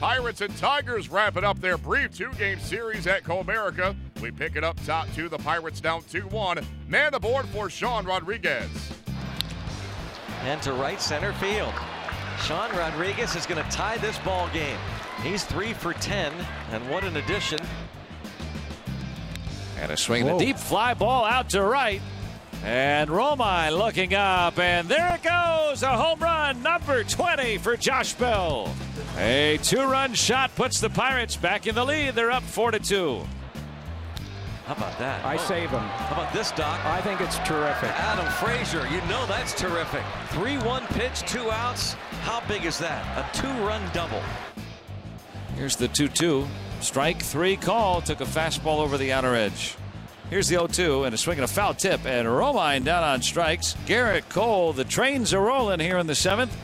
Pirates and Tigers wrapping up their brief two-game series at Comerica. We pick it up top two. The Pirates down 2-1. Man aboard for Sean Rodriguez. And to right center field. Sean Rodriguez is going to tie this ball game. He's three for 10, and what an addition. And a swing, a deep fly ball out to right. And Romine looking up, and there it goes. A home run, number 20 for Josh Bell. A two-run shot puts the Pirates back in the lead. They're up four to two. How about that? I save him. How about this, Doc? I think it's terrific. Adam Frazier, you know that's terrific. 3-1 pitch, two outs. How big is that? A two-run double. Here's the 2-2. Strike three call. Took a fastball over the outer edge. Here's the 0-2 and a swing and a foul tip. And Romine down on strikes. Gerrit Cole, the trains are rolling here in the seventh.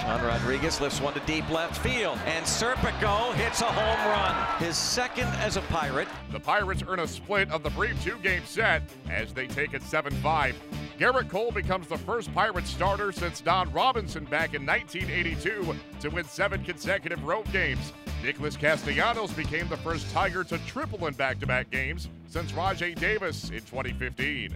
Sean Rodriguez lifts one to deep left field. And Serpico hits a home run. His second as a Pirate. The Pirates earn a split of the brief two-game set as they take it 7-5. Gerrit Cole becomes the first Pirate starter since Don Robinson back in 1982 to win seven consecutive road games. Nicholas Castellanos became the first Tiger to triple in back-to-back games since Rajai Davis in 2015.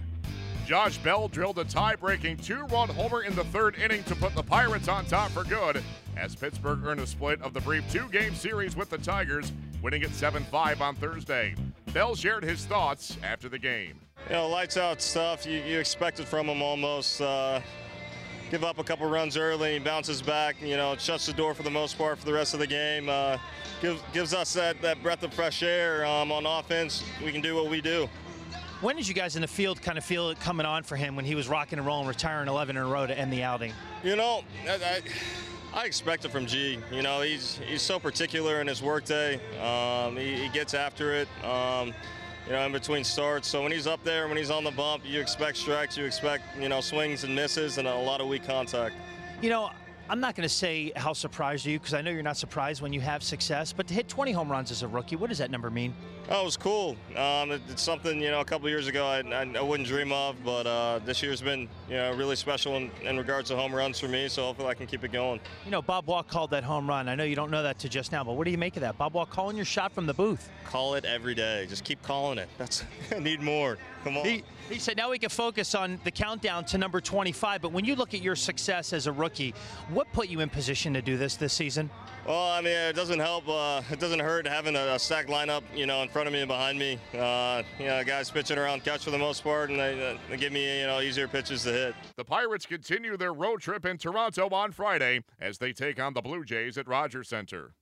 Josh Bell drilled a tie-breaking two-run homer in the third inning to put the Pirates on top for good, as Pittsburgh earned a split of the brief two-game series with the Tigers, winning at 7-5 on Thursday. Bell shared his thoughts after the game. You know, lights out stuff you, you expected from him almost. Uh, give up a couple runs early, he bounces back, you know, shuts the door for the most part for the rest of the game. Uh, gives, gives us that, that breath of fresh air um, on offense. We can do what we do. When did you guys in the field kind of feel it coming on for him when he was rocking and rolling, retiring 11 in a row to end the outing? You know, I, I, I expect it from G. You know, he's he's so particular in his workday. Um, he, he, gets after it. Um, you know, in between starts. So when he's up there, when he's on the bump, you expect strikes, you expect you know swings and misses, and a lot of weak contact. You know, I'm not going to say how surprised are you because I know you're not surprised when you have success, but to hit 20 home runs as a rookie, what does that number mean? Oh, it was cool. Um, it, it's something you know a couple years ago I, I, I wouldn't dream of, but uh, this year's been you know really special in, in, regards to home runs for me. So hopefully I can keep it going. You know, Bob Walk called that home run. I know you don't know that to just now, but what do you make of that? Bob Walk calling your shot from the booth. Call it every day. Just keep calling it. That's I need more. Come on. He, he said now we can focus on the countdown to number 25. But when you look at your success as a rookie, what put you in position to do this this season? Well, I mean, it doesn't help. Uh, it doesn't hurt having a, a stacked lineup, you know, in front of me and behind me. Uh, you know, guys pitching around Cutch for the most part, and they, uh, they give me, you know, easier pitches to hit. The Pirates continue their road trip in Toronto on Friday as they take on the Blue Jays at Rogers Center.